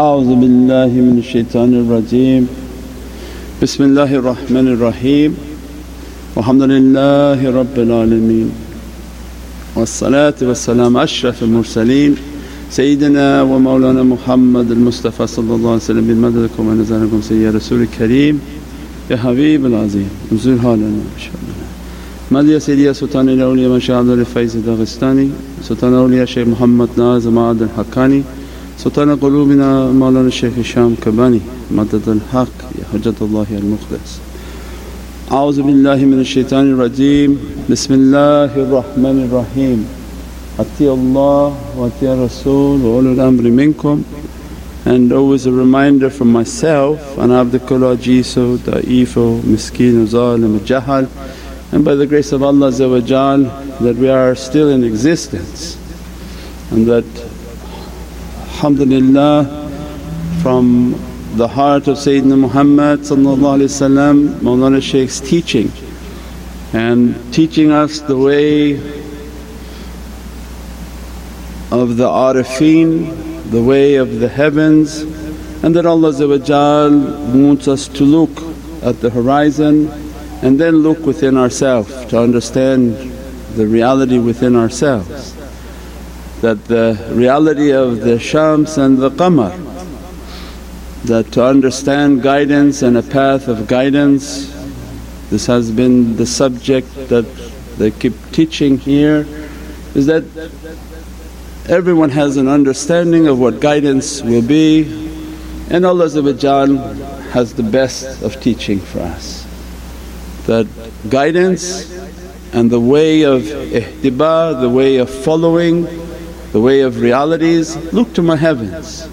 أعوذ بالله من الشيطان الرجيم. بسم الله الرحمن الرحيم. والحمد لله رب العالمين. والصلاة والسلام أشرف المرسلين. سيدنا ومولانا محمد المصطفى صلى الله عليه وسلم بمددكم ونزلكم سيد رسول الكريم. يا حبيب العظيم نزول حالنا إن شاء الله مد يا سيدي يا سلطان الأولياء مشايخ عبد الفيض الداغستاني سلطان الأولياء شيخ محمد ناظم عاد الحقاني سلطان قلوبنا مولانا الشيخ هشام كباني مدد الحق يا حجة الله المخلص أعوذ بالله من الشيطان الرجيم. بسم الله الرحمن الرحيم. أطيع الله وأطيع الرسول وأولو الأمر منكم. And always a reminder from myself عبد كل عجيسو ضعيفو مسكين ظالم جهل. And by the grace of Allah that we are still in existence. And that alhamdulillah from the heart of Sayyidina Muhammad Mawlana Shaykh's teaching and teaching us the way of the arifin, the way of the heavens and that Allah wants us to look at the horizon and then look within ourselves to understand the reality within ourselves. That the reality of the shams and the qamar, that to understand guidance and a path of guidance, this has been the subject that they keep teaching here is that everyone has an understanding of what guidance will be and Allah has the best of teaching for us. That guidance and the way of ittiba, the way of following, the way of realities, look to my heavens.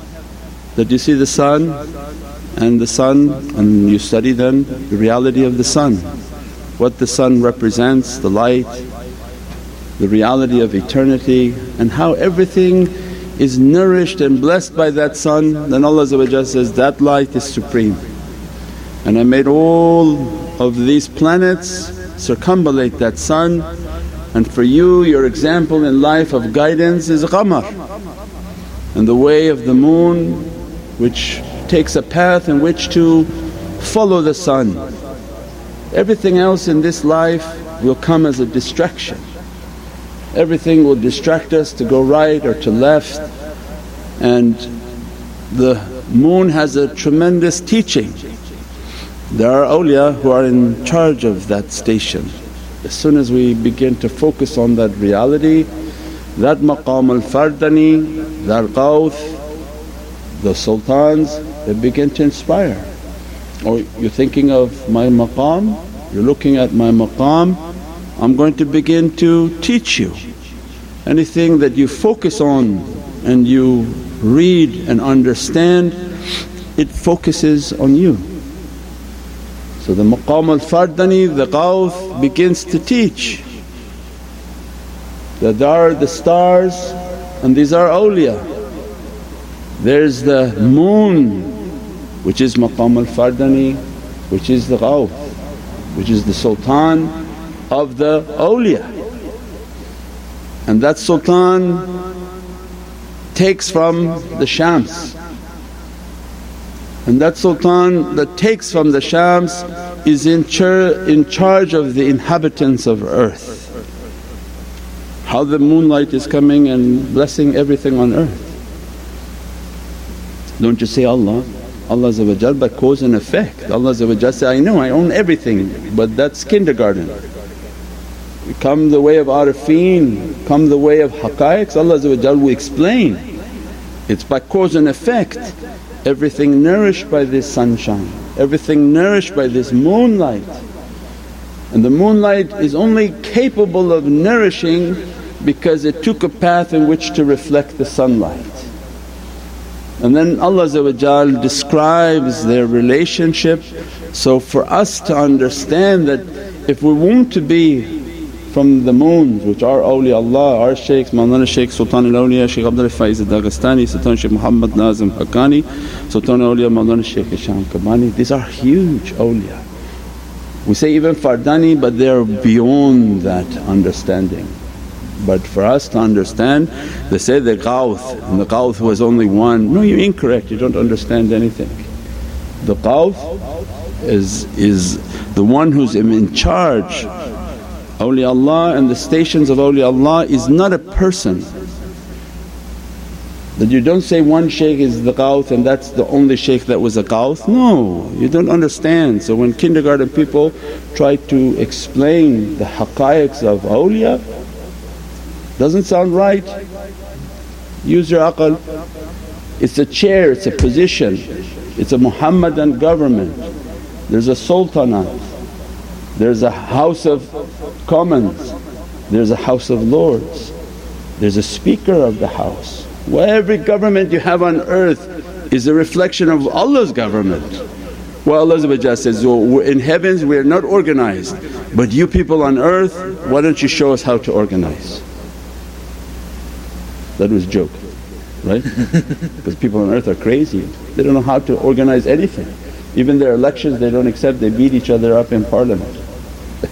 That you see the sun and the sun and you study then the reality of the sun, what the sun represents, the light, the reality of eternity and how everything is nourished and blessed by that sun then Allah says, that light is supreme. And I made all of these planets circumambulate that sun and for you your example in life of guidance is qamar and the way of the moon which takes a path in which to follow the sun. Everything else in this life will come as a distraction. Everything will distract us to go right or to left and the moon has a tremendous teaching there are awliya who are in charge of that station. As soon as we begin to focus on that reality, that maqam al-fardani, that Ghawth, the sultans they begin to inspire. Or you're thinking of my maqam, you're looking at my maqam, I'm going to begin to teach you. Anything that you focus on and you read and understand, it focuses on you. So the maqam al-fardani, the Ghawth begins to teach that there are the stars and these are awliya. There's the moon which is maqam al-fardani which is the Ghawth, which is the sultan of the awliya. And that sultan takes from the shams and that sultan that takes from the Shams is in, char in charge of the inhabitants of earth. How the moonlight is coming and blessing everything on earth. Don't you say Allah, Allah by cause and effect. Allah say, I know I own everything but that's kindergarten. Come the way of arifin, come the way of haqqaiqs, Allah will explain. It's by cause and effect everything nourished by this sunshine, everything nourished by this moonlight. And the moonlight is only capable of nourishing because it took a path in which to reflect the sunlight. And then Allah describes their relationship. So for us to understand that if we want to be from the moons which are awliyaullah, our shaykhs Mawlana Shaykh Sultan al-Awliya Shaykh Abdul Faiz al-Dagestani, Sultan Shaykh Muhammad Nazim Haqqani, Sultan al-Awliya Mawlana Shaykh Hisham Kabani. These are huge awliya. We say even Fardani but they are beyond that understanding. But for us to understand they say the Gawth and the Gawth was only one. No you're incorrect, you don't understand anything. The Gawth is, is the one who's in charge. Awliyaullah and the stations of awliyaullah is not a person that you don't say one shaykh is the Gawth and that's the only shaykh that was a Gawth. No, you don't understand. So when kindergarten people try to explain the haqqaiqs of awliya, doesn't sound right. Use your aql. It's a chair, it's a position, it's a Muhammadan government. There's a sultanate, there's a House of Commons, there's a House of Lords, there's a Speaker of the House well, every government you have on earth is a reflection of Allah's government. Well Allah says, oh, well, in heavens we are not organized but you people on earth why don't you show us how to organize? That was joke, right? because people on earth are crazy, they don't know how to organize anything. Even their elections they don't accept, they beat each other up in parliament.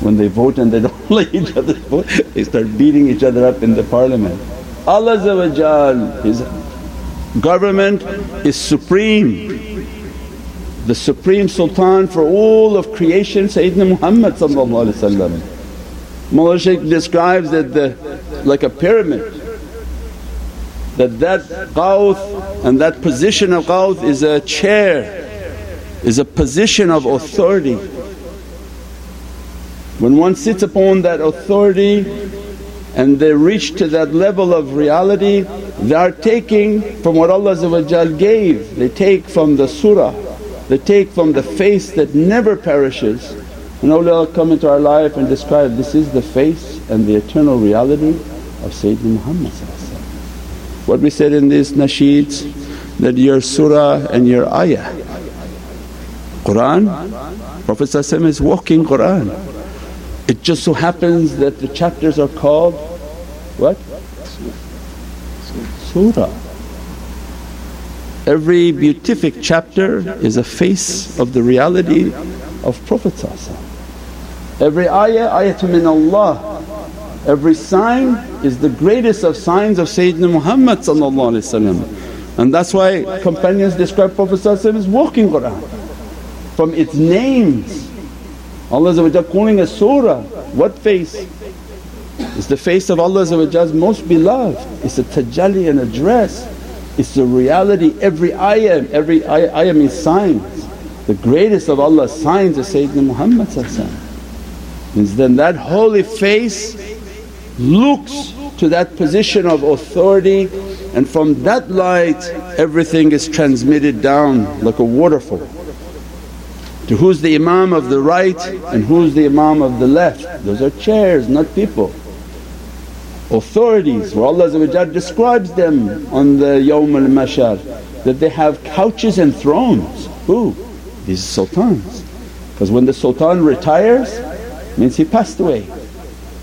when they vote and they don't like each other vote, they start beating each other up in the parliament. Allah His government is supreme. The supreme sultan for all of creation Sayyidina Muhammad Mawlana Shaykh describes that the like a pyramid that that Gawth and that position of Gawth is a chair, is a position of authority when one sits upon that authority and they reach to that level of reality, they are taking from what Allah gave, they take from the surah, they take from the face that never perishes. And awliya come into our life and describe, this is the face and the eternal reality of Sayyidina Muhammad What we said in these nasheeds that your surah and your ayah. Qur'an, Prophet is walking Qur'an. It just so happens that the chapters are called what? Surah. Every beatific chapter is a face of the reality of Prophet Every ayah, ayatun min Allah. Every sign is the greatest of signs of Sayyidina Muhammad and that's why companions describe Prophet as walking Qur'an. From its names Allah calling a surah, what face? It's the face of Allah's most beloved, it's a tajalli and address, it's the reality. Every ayah, every ayah, means signs. The greatest of Allah's signs is Sayyidina Muhammad means then that holy face looks to that position of authority and from that light everything is transmitted down like a waterfall to who's the imam of the right and who's the imam of the left. Those are chairs not people. Authorities where Allah describes them on the Yawm al-Mashar that they have couches and thrones. Who? These sultans. Because when the sultan retires means he passed away.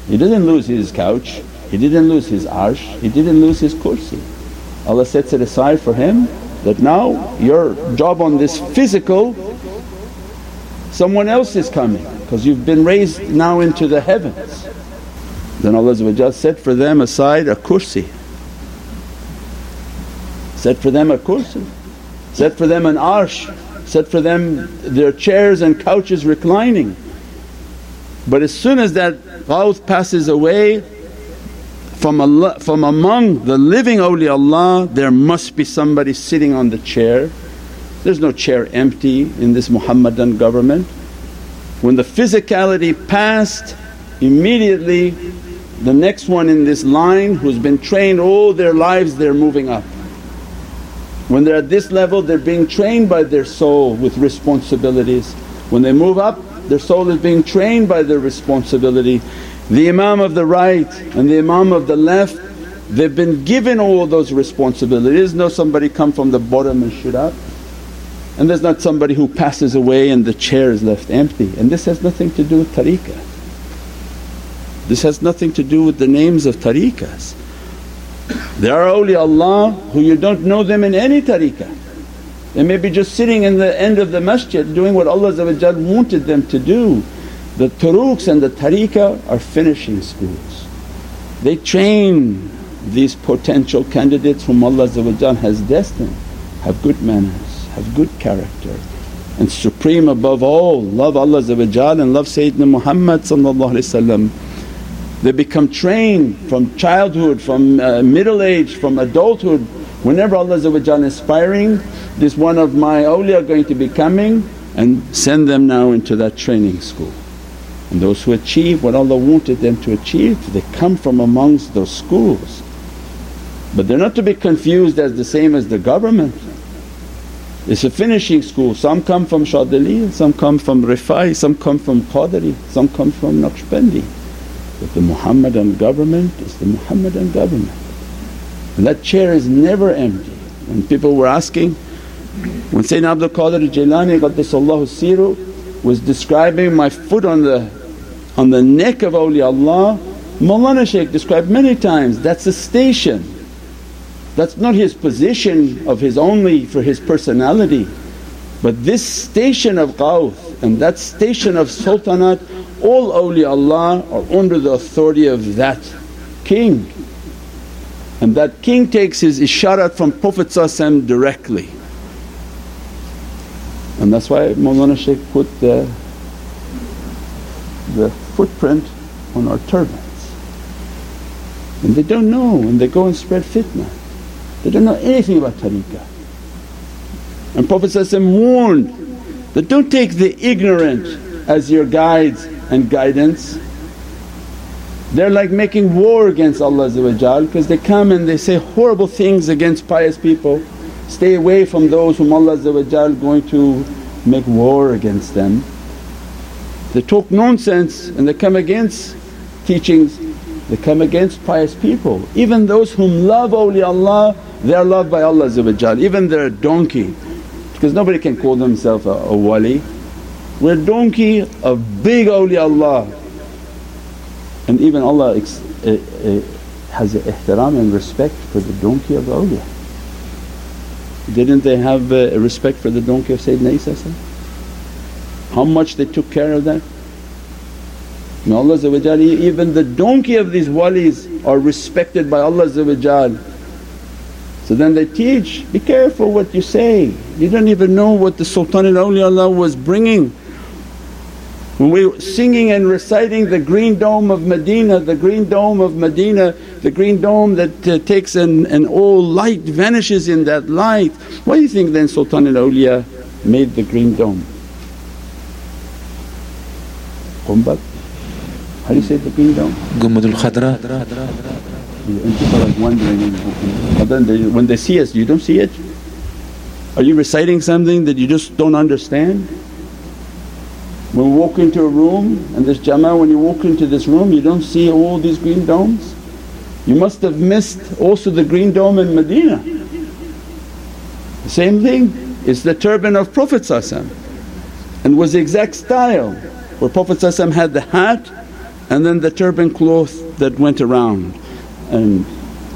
He didn't lose his couch, he didn't lose his arsh, he didn't lose his kursi. Allah sets it aside for him that now your job on this physical someone else is coming because you've been raised now into the heavens. Then Allah set for them aside a kursi, set for them a kursi, set for them an arsh, set for them their chairs and couches reclining. But as soon as that Gawth passes away from, Allah, from among the living awliyaullah there must be somebody sitting on the chair there's no chair empty in this Muhammadan government. When the physicality passed, immediately the next one in this line who's been trained all their lives they're moving up. When they're at this level they're being trained by their soul with responsibilities. When they move up their soul is being trained by their responsibility. The imam of the right and the imam of the left they've been given all those responsibilities. No somebody come from the bottom and shoot up. And there's not somebody who passes away and the chair is left empty and this has nothing to do with tariqah. This has nothing to do with the names of tariqahs. There are awliyaullah who you don't know them in any tariqah. They may be just sitting in the end of the masjid doing what Allah wanted them to do. The turuqs and the tariqah are finishing schools. They train these potential candidates whom Allah has destined, have good manners, have good character and supreme above all love Allah and love Sayyidina Muhammad They become trained from childhood, from uh, middle age, from adulthood. Whenever Allah is inspiring, this one of my awliya going to be coming and send them now into that training school. And those who achieve what Allah wanted them to achieve, they come from amongst those schools. But they're not to be confused as the same as the government. It's a finishing school, some come from Shadili, some come from Rifai, some come from Qadri, some come from Naqshbandi. But the Muhammadan government is the Muhammadan government. And that chair is never empty. When people were asking, when Sayyidina Abdul Qadir Jilani Qaddasallahu Siru was describing my foot on the, on the neck of awliyaullah, Mawlana Shaykh described many times, that's a station that's not his position of his only for his personality. But this station of Ghawth and that station of Sultanate, all awliyaullah are under the authority of that king. And that king takes his isharat from Prophet directly. And that's why Mawlana Shaykh put the, the footprint on our turbans. And they don't know and they go and spread fitna. They don't know anything about tariqah. And Prophet warned that, don't take the ignorant as your guides and guidance. They're like making war against Allah because they come and they say horrible things against pious people. Stay away from those whom Allah going to make war against them. They talk nonsense and they come against teachings, they come against pious people. Even those whom love awliyaullah they are loved by Allah even their donkey because nobody can call themselves a, a wali. We're donkey of big awliyaullah and even Allah ex- uh, uh, has ihtiram and respect for the donkey of the awliya. Didn't they have uh, respect for the donkey of Sayyidina Isa How much they took care of that? And Allah even the donkey of these walis are respected by Allah so then they teach, be careful what you say, you don't even know what the Sultan al was bringing. When we were singing and reciting the green dome of Medina, the green dome of Medina, the green dome that uh, takes and, and all light vanishes in that light. Why do you think then Sultan al made the green dome? Qumbat? How do you say the green dome? Gumbadul Khadra. And people are like wondering, but then they, when they see us, you don't see it? Are you reciting something that you just don't understand? When we walk into a room and this jama'ah, when you walk into this room you don't see all these green domes. You must have missed also the green dome in Medina. The same thing, it's the turban of Prophet and was the exact style where Prophet had the hat and then the turban cloth that went around and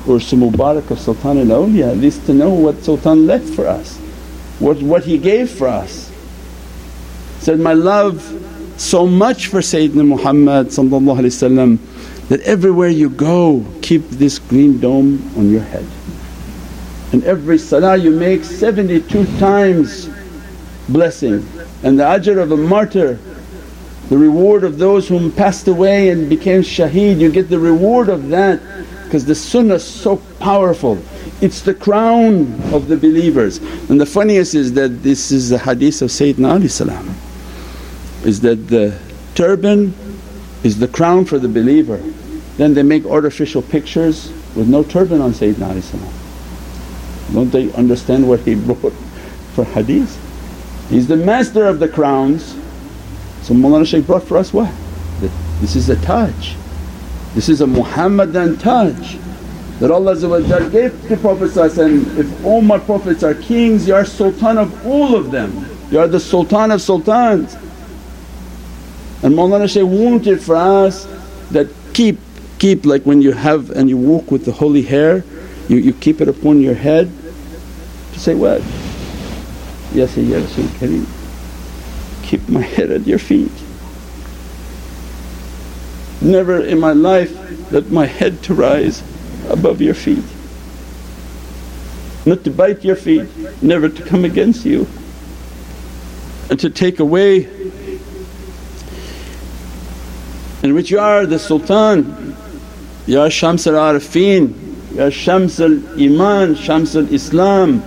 Urs Mubarak of Sultan al Awliya at least to know what Sultan left for us, what, what he gave for us. Said, my love so much for Sayyidina Muhammad that everywhere you go keep this green dome on your head. And every salah you make 72 times blessing and the ajr of a martyr the reward of those whom passed away and became shaheed you get the reward of that because the sunnah is so powerful. It's the crown of the believers. And the funniest is that this is the hadith of Sayyidina Ali salam, is that the turban is the crown for the believer. Then they make artificial pictures with no turban on Sayyidina Ali salam. Don't they understand what he brought for hadith? He's the master of the crowns. So Mawlana Shaykh brought for us what? That this is a taj. This is a Muhammadan Taj that Allah gave to Prophet if all my Prophets are kings you are sultan of all of them, you are the sultan of sultans. And Mawlana Shaykh wanted for us that keep, keep like when you have and you walk with the holy hair you, you keep it upon your head to say what? Yes, Ya Rasul Kareem, keep my head at your feet. never in my life let my head to rise above your feet. Not to bite your feet, never to come against you and to take away in which you are the Sultan, Ya Shams al Arifin, Ya Shams al Iman, Shams al Islam,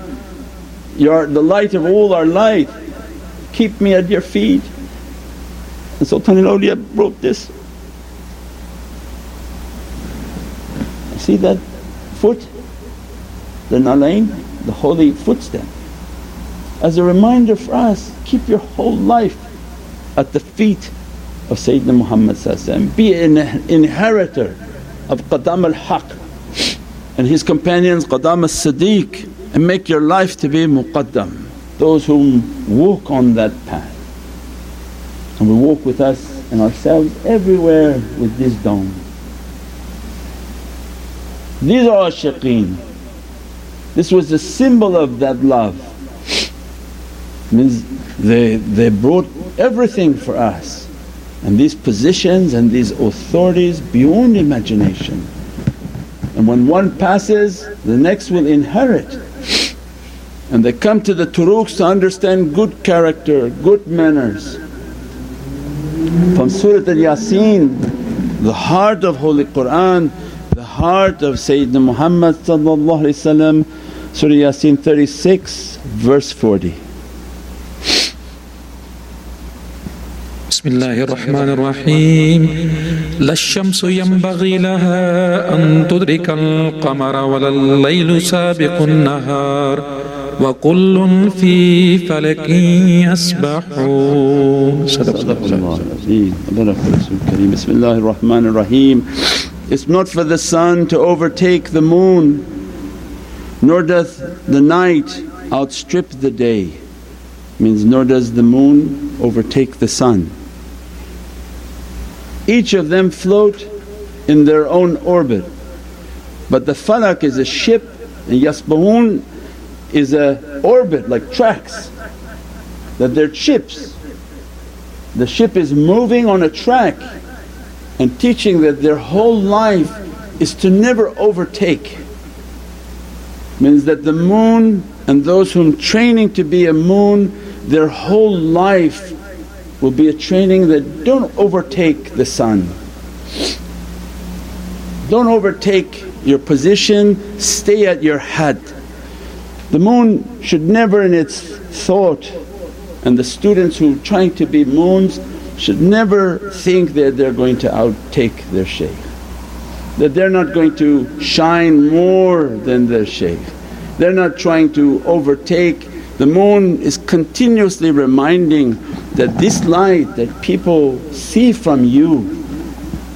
you are the light of all our light, keep me at your feet. And Sultan al Awliya wrote this. See that foot, the nalain, the holy footstep. As a reminder for us, keep your whole life at the feet of Sayyidina Muhammad be an inheritor of Qadam al-Haq and his companions Qadam al-Siddiq and make your life to be muqaddam, those who walk on that path. And we walk with us and ourselves everywhere with this dome. These are ashiqeen. This was a symbol of that love. Means they, they brought everything for us and these positions and these authorities beyond imagination. And when one passes the next will inherit and they come to the turuqs to understand good character, good manners. From Surat al-Yasin, the heart of Holy Qur'an, the heart of Sayyidina Muhammad Surah Yasin 36 verse 40. بسم الله الرحمن الرحيم لا الشمس ينبغي لها أن تدرك القمر ولا الليل سابق النهار وكل في فلك يسبحون صدق الله العظيم الكريم بسم الله الرحمن الرحيم It's not for the sun to overtake the moon nor doth the night outstrip the day means nor does the moon overtake the sun. Each of them float in their own orbit but the falak is a ship and yasbahun is a orbit like tracks that they're ships. The ship is moving on a track and teaching that their whole life is to never overtake. Means that the moon and those whom training to be a moon their whole life will be a training that don't overtake the sun. Don't overtake your position, stay at your had. The moon should never in its thought and the students who are trying to be moons should never think that they're going to outtake their shaykh, that they're not going to shine more than their shaykh. They're not trying to overtake. The moon is continuously reminding that this light that people see from you,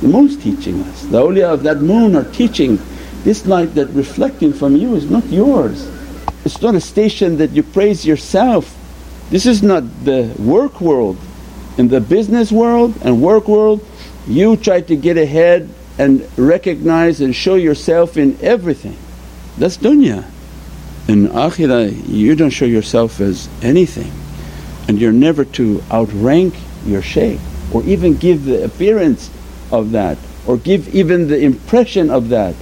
the moon's teaching us. The awliya of that moon are teaching this light that reflecting from you is not yours it's not a station that you praise yourself. This is not the work world. In the business world and work world you try to get ahead and recognize and show yourself in everything. That's dunya. In akhirah you don't show yourself as anything and you're never to outrank your shaykh or even give the appearance of that or give even the impression of that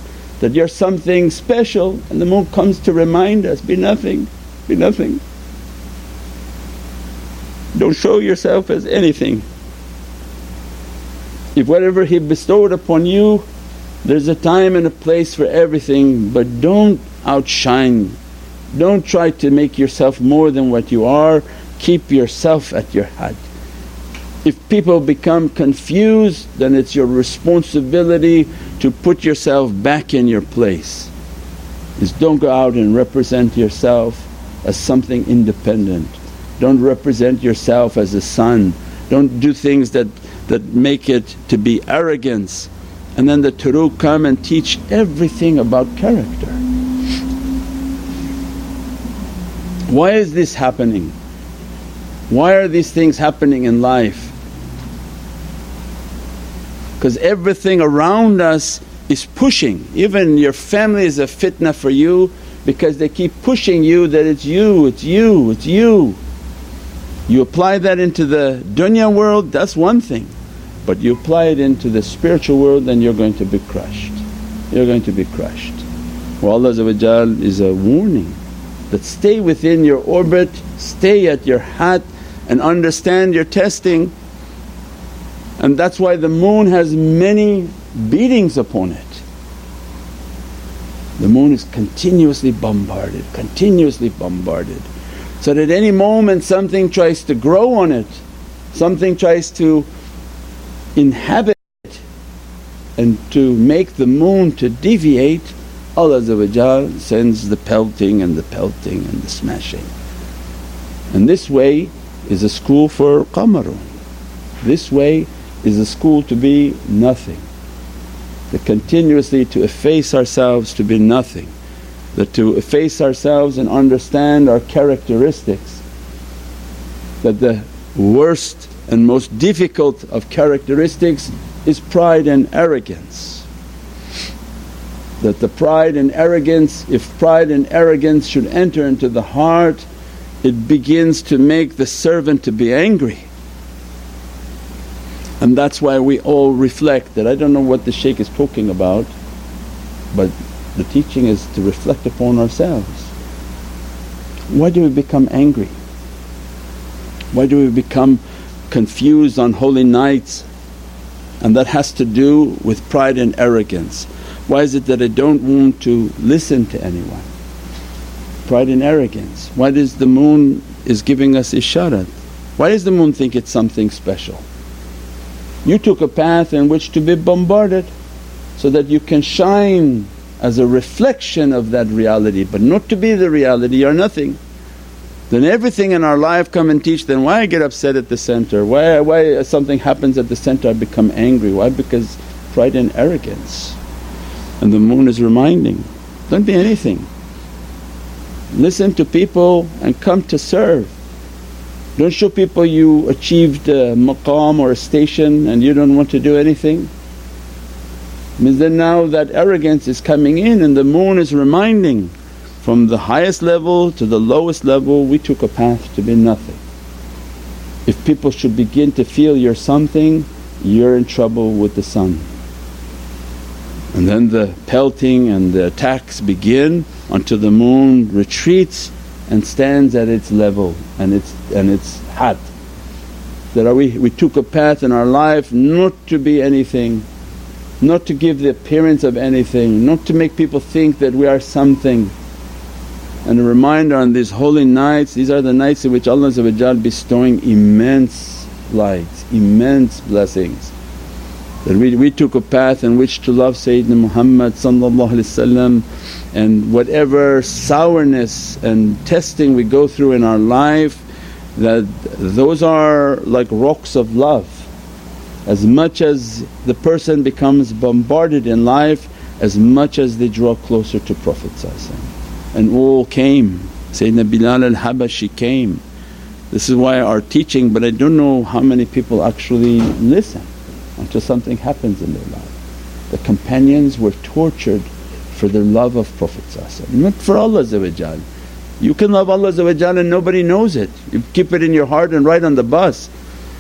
that you're something special and the moon comes to remind us, be nothing, be nothing. Don't show yourself as anything. If whatever He bestowed upon you, there's a time and a place for everything but don't outshine. Don't try to make yourself more than what you are, keep yourself at your had. If people become confused then it's your responsibility to put yourself back in your place. Is don't go out and represent yourself as something independent. Don't represent yourself as a sun. Don't do things that, that make it to be arrogance. And then the turuq come and teach everything about character. Why is this happening? Why are these things happening in life? Because everything around us is pushing. Even your family is a fitna for you because they keep pushing you that it's you, it's you, it's you. You apply that into the dunya world that's one thing but you apply it into the spiritual world then you're going to be crushed, you're going to be crushed. Well Allah is a warning that stay within your orbit, stay at your had and understand your testing and that's why the moon has many beatings upon it. The moon is continuously bombarded, continuously bombarded so that at any moment something tries to grow on it, something tries to inhabit it and to make the moon to deviate Allah sends the pelting and the pelting and the smashing. And this way is a school for qamarun, this way is a school to be nothing, to continuously to efface ourselves to be nothing that to efface ourselves and understand our characteristics that the worst and most difficult of characteristics is pride and arrogance. That the pride and arrogance, if pride and arrogance should enter into the heart it begins to make the servant to be angry. And that's why we all reflect that I don't know what the shaykh is talking about but the teaching is to reflect upon ourselves. Why do we become angry? Why do we become confused on holy nights? And that has to do with pride and arrogance. Why is it that I don't want to listen to anyone? Pride and arrogance. Why does the moon is giving us isharat? Why does the moon think it's something special? You took a path in which to be bombarded so that you can shine as a reflection of that reality but not to be the reality or nothing. Then everything in our life come and teach then why I get upset at the center, why, why something happens at the center I become angry, why? Because pride and arrogance. And the moon is reminding, don't be anything. Listen to people and come to serve. Don't show people you achieved a maqam or a station and you don't want to do anything. Means then now that arrogance is coming in and the moon is reminding from the highest level to the lowest level we took a path to be nothing. If people should begin to feel you're something you're in trouble with the sun. And then the pelting and the attacks begin until the moon retreats and stands at its level and its, and its had. That we, we took a path in our life not to be anything not to give the appearance of anything, not to make people think that we are something. And a reminder on these holy nights, these are the nights in which Allah bestowing immense lights, immense blessings. That we, we took a path in which to love Sayyidina Muhammad and whatever sourness and testing we go through in our life that those are like rocks of love as much as the person becomes bombarded in life as much as they draw closer to Prophet and all came. Sayyidina Bilal al-Habashi came. This is why our teaching but I don't know how many people actually listen until something happens in their life. The companions were tortured for their love of Prophet not for Allah You can love Allah and nobody knows it, you keep it in your heart and ride on the bus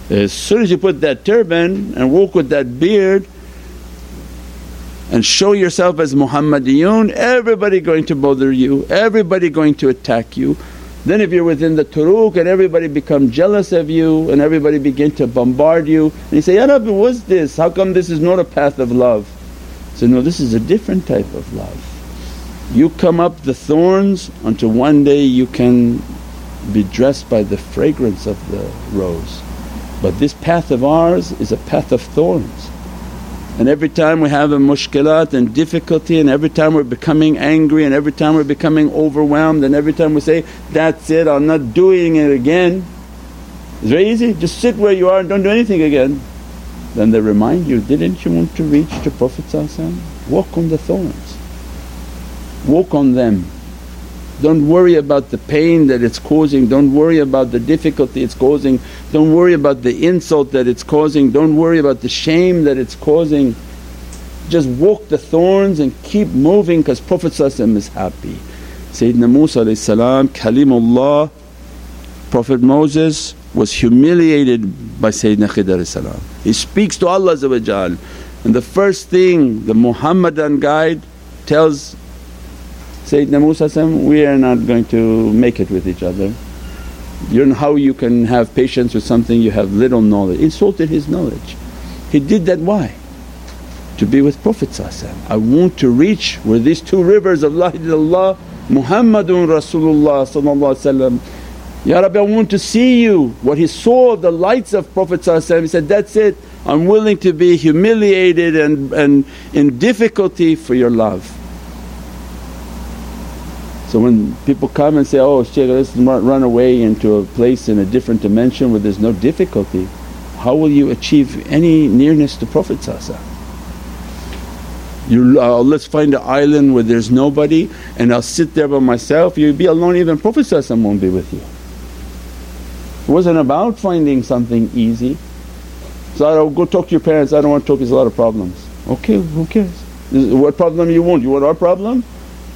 as soon as you put that turban and walk with that beard and show yourself as Muhammadiyun, everybody going to bother you, everybody going to attack you. Then if you're within the turuq and everybody become jealous of you and everybody begin to bombard you and you say, Ya Rabbi what's this? How come this is not a path of love? So no this is a different type of love. You come up the thorns until one day you can be dressed by the fragrance of the rose. But this path of ours is a path of thorns. And every time we have a mushkilat and difficulty and every time we're becoming angry and every time we're becoming overwhelmed and every time we say, that's it I'm not doing it again. It's very easy, just sit where you are and don't do anything again. Then they remind you, didn't you want to reach to Prophet Walk on the thorns, walk on them. Don't worry about the pain that it's causing, don't worry about the difficulty it's causing, don't worry about the insult that it's causing, don't worry about the shame that it's causing. Just walk the thorns and keep moving because Prophet is happy. Sayyidina Musa Kalimullah, Prophet Moses was humiliated by Sayyidina Khidr He speaks to Allah and the first thing the Muhammadan guide tells Sayyidina Musa we are not going to make it with each other. You know how you can have patience with something you have little knowledge, insulted his knowledge. He did that why? To be with Prophet I want to reach where these two rivers of La Muhammadun Rasulullah Ya Rabbi I want to see you. What he saw the lights of Prophet he said, that's it I'm willing to be humiliated and, and in difficulty for your love. So when people come and say, oh Shaykh let's run away into a place in a different dimension where there's no difficulty, how will you achieve any nearness to Prophet you, uh, let's find an island where there's nobody and I'll sit there by myself, you'll be alone even Prophet won't be with you. It wasn't about finding something easy. So I'll go talk to your parents, I don't want to talk, there's a lot of problems. Okay, who cares? What problem you want? You want our problem?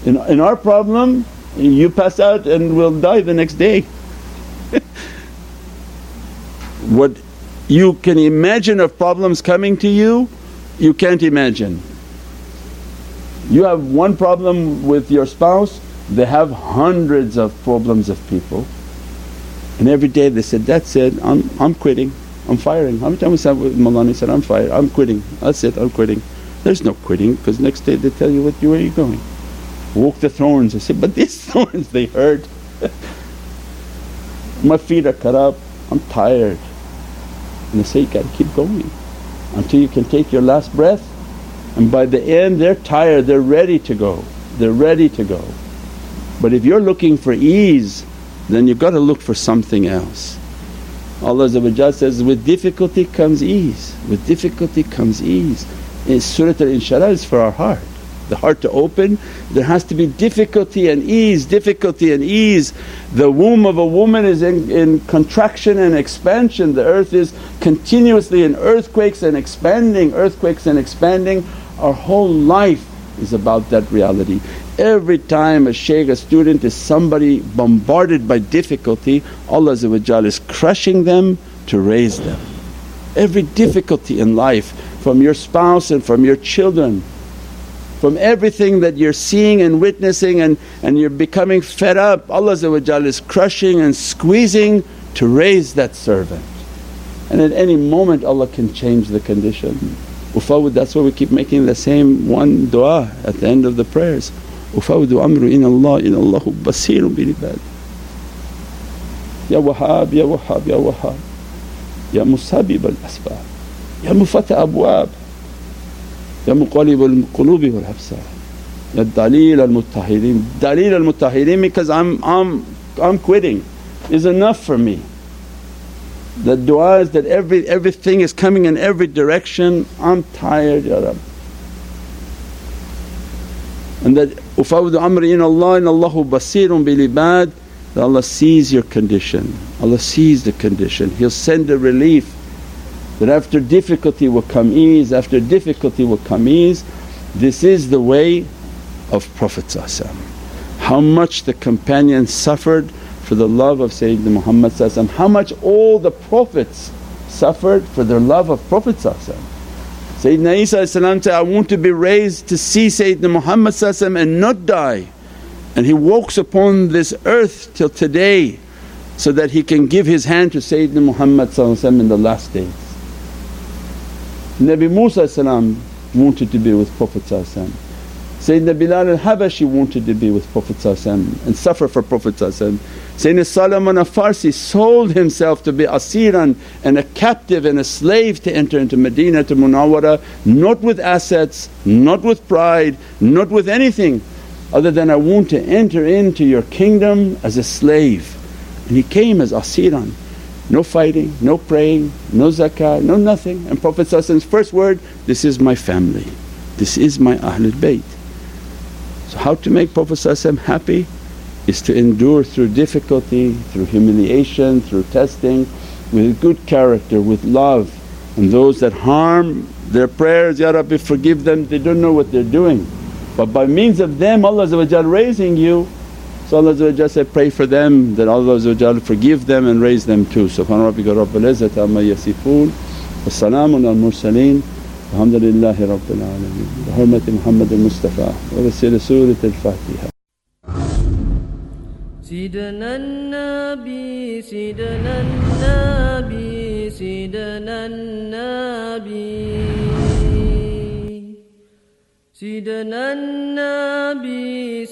In, in our problem you pass out and will die the next day. what you can imagine of problems coming to you, you can't imagine. You have one problem with your spouse, they have hundreds of problems of people and every day they said, that's it, I'm, I'm quitting, I'm firing. How many times we said with Mawlana, he said, I'm fired, I'm quitting, that's it, I'm quitting. There's no quitting because next day they tell you what you, where are you going walk the thorns. I said, but these thorns they hurt. My feet are cut up, I'm tired. And they say, you gotta keep going until you can take your last breath and by the end they're tired, they're ready to go, they're ready to go. But if you're looking for ease then you've got to look for something else. Allah says, with difficulty comes ease, with difficulty comes ease. In Surat al-Inshirah is for our heart the heart to open, there has to be difficulty and ease, difficulty and ease. The womb of a woman is in, in contraction and expansion, the earth is continuously in earthquakes and expanding, earthquakes and expanding. Our whole life is about that reality. Every time a shaykh, a student is somebody bombarded by difficulty, Allah is crushing them to raise them. Every difficulty in life from your spouse and from your children from everything that you're seeing and witnessing and, and you're becoming fed up, Allah is crushing and squeezing to raise that servant. And at any moment Allah can change the condition. Ufawwid that's why we keep making the same one du'a at the end of the prayers. وفوض أمره إلى الله إن الله بصير بالعباد. يا وهاب يا وهاب يا وهاب يا مسبب الأسباب يا مفتح أبواب يا مقلب القلوب والأبصار يا الدليل المتحرين دليل المتحرين because I'm, I'm, I'm quitting. Is enough for me. The du'as that every everything is coming in every direction. I'm tired Ya Rabbi And that ufawdu amri in Allah in Allahu basirun bil ibad that Allah sees your condition, Allah sees the condition, He'll send a relief that after difficulty will come ease, after difficulty will come ease. This is the way of Prophet How much the companions suffered for the love of Sayyidina Muhammad how much all the Prophets suffered for their love of Prophet Sayyidina Isa said, I want to be raised to see Sayyidina Muhammad and not die. And he walks upon this earth till today so that he can give his hand to Sayyidina Muhammad in the last days. Nabi Musa wanted to be with Prophet Sayyidina Bilal al-Habashi wanted to be with Prophet and suffer for Prophet Sayyidina Salman al-Farsi sold himself to be asiran and a captive and a slave to enter into Medina to Munawwara not with assets, not with pride, not with anything other than, I want to enter into your kingdom as a slave and he came as asiran no fighting, no praying, no zakah, no nothing. And Prophet's first word, this is my family, this is my Ahlul Bayt. So how to make Prophet happy is to endure through difficulty, through humiliation, through testing, with good character, with love. And those that harm their prayers, Ya Rabbi forgive them, they don't know what they're doing. But by means of them Allah raising you So Allah said, pray for them that Allah forgive them and raise them too. Subhana rabbika rabbil izzati amma yasifoon wa salaamun al mursaleen alhamdulillahi rabbil alameen. Bi hurmati Muhammad al-Mustafa wa wasila Surat al-Fatiha. سيدنا النبي سيدنا النبي سيدنا النبي. سيدنا النبي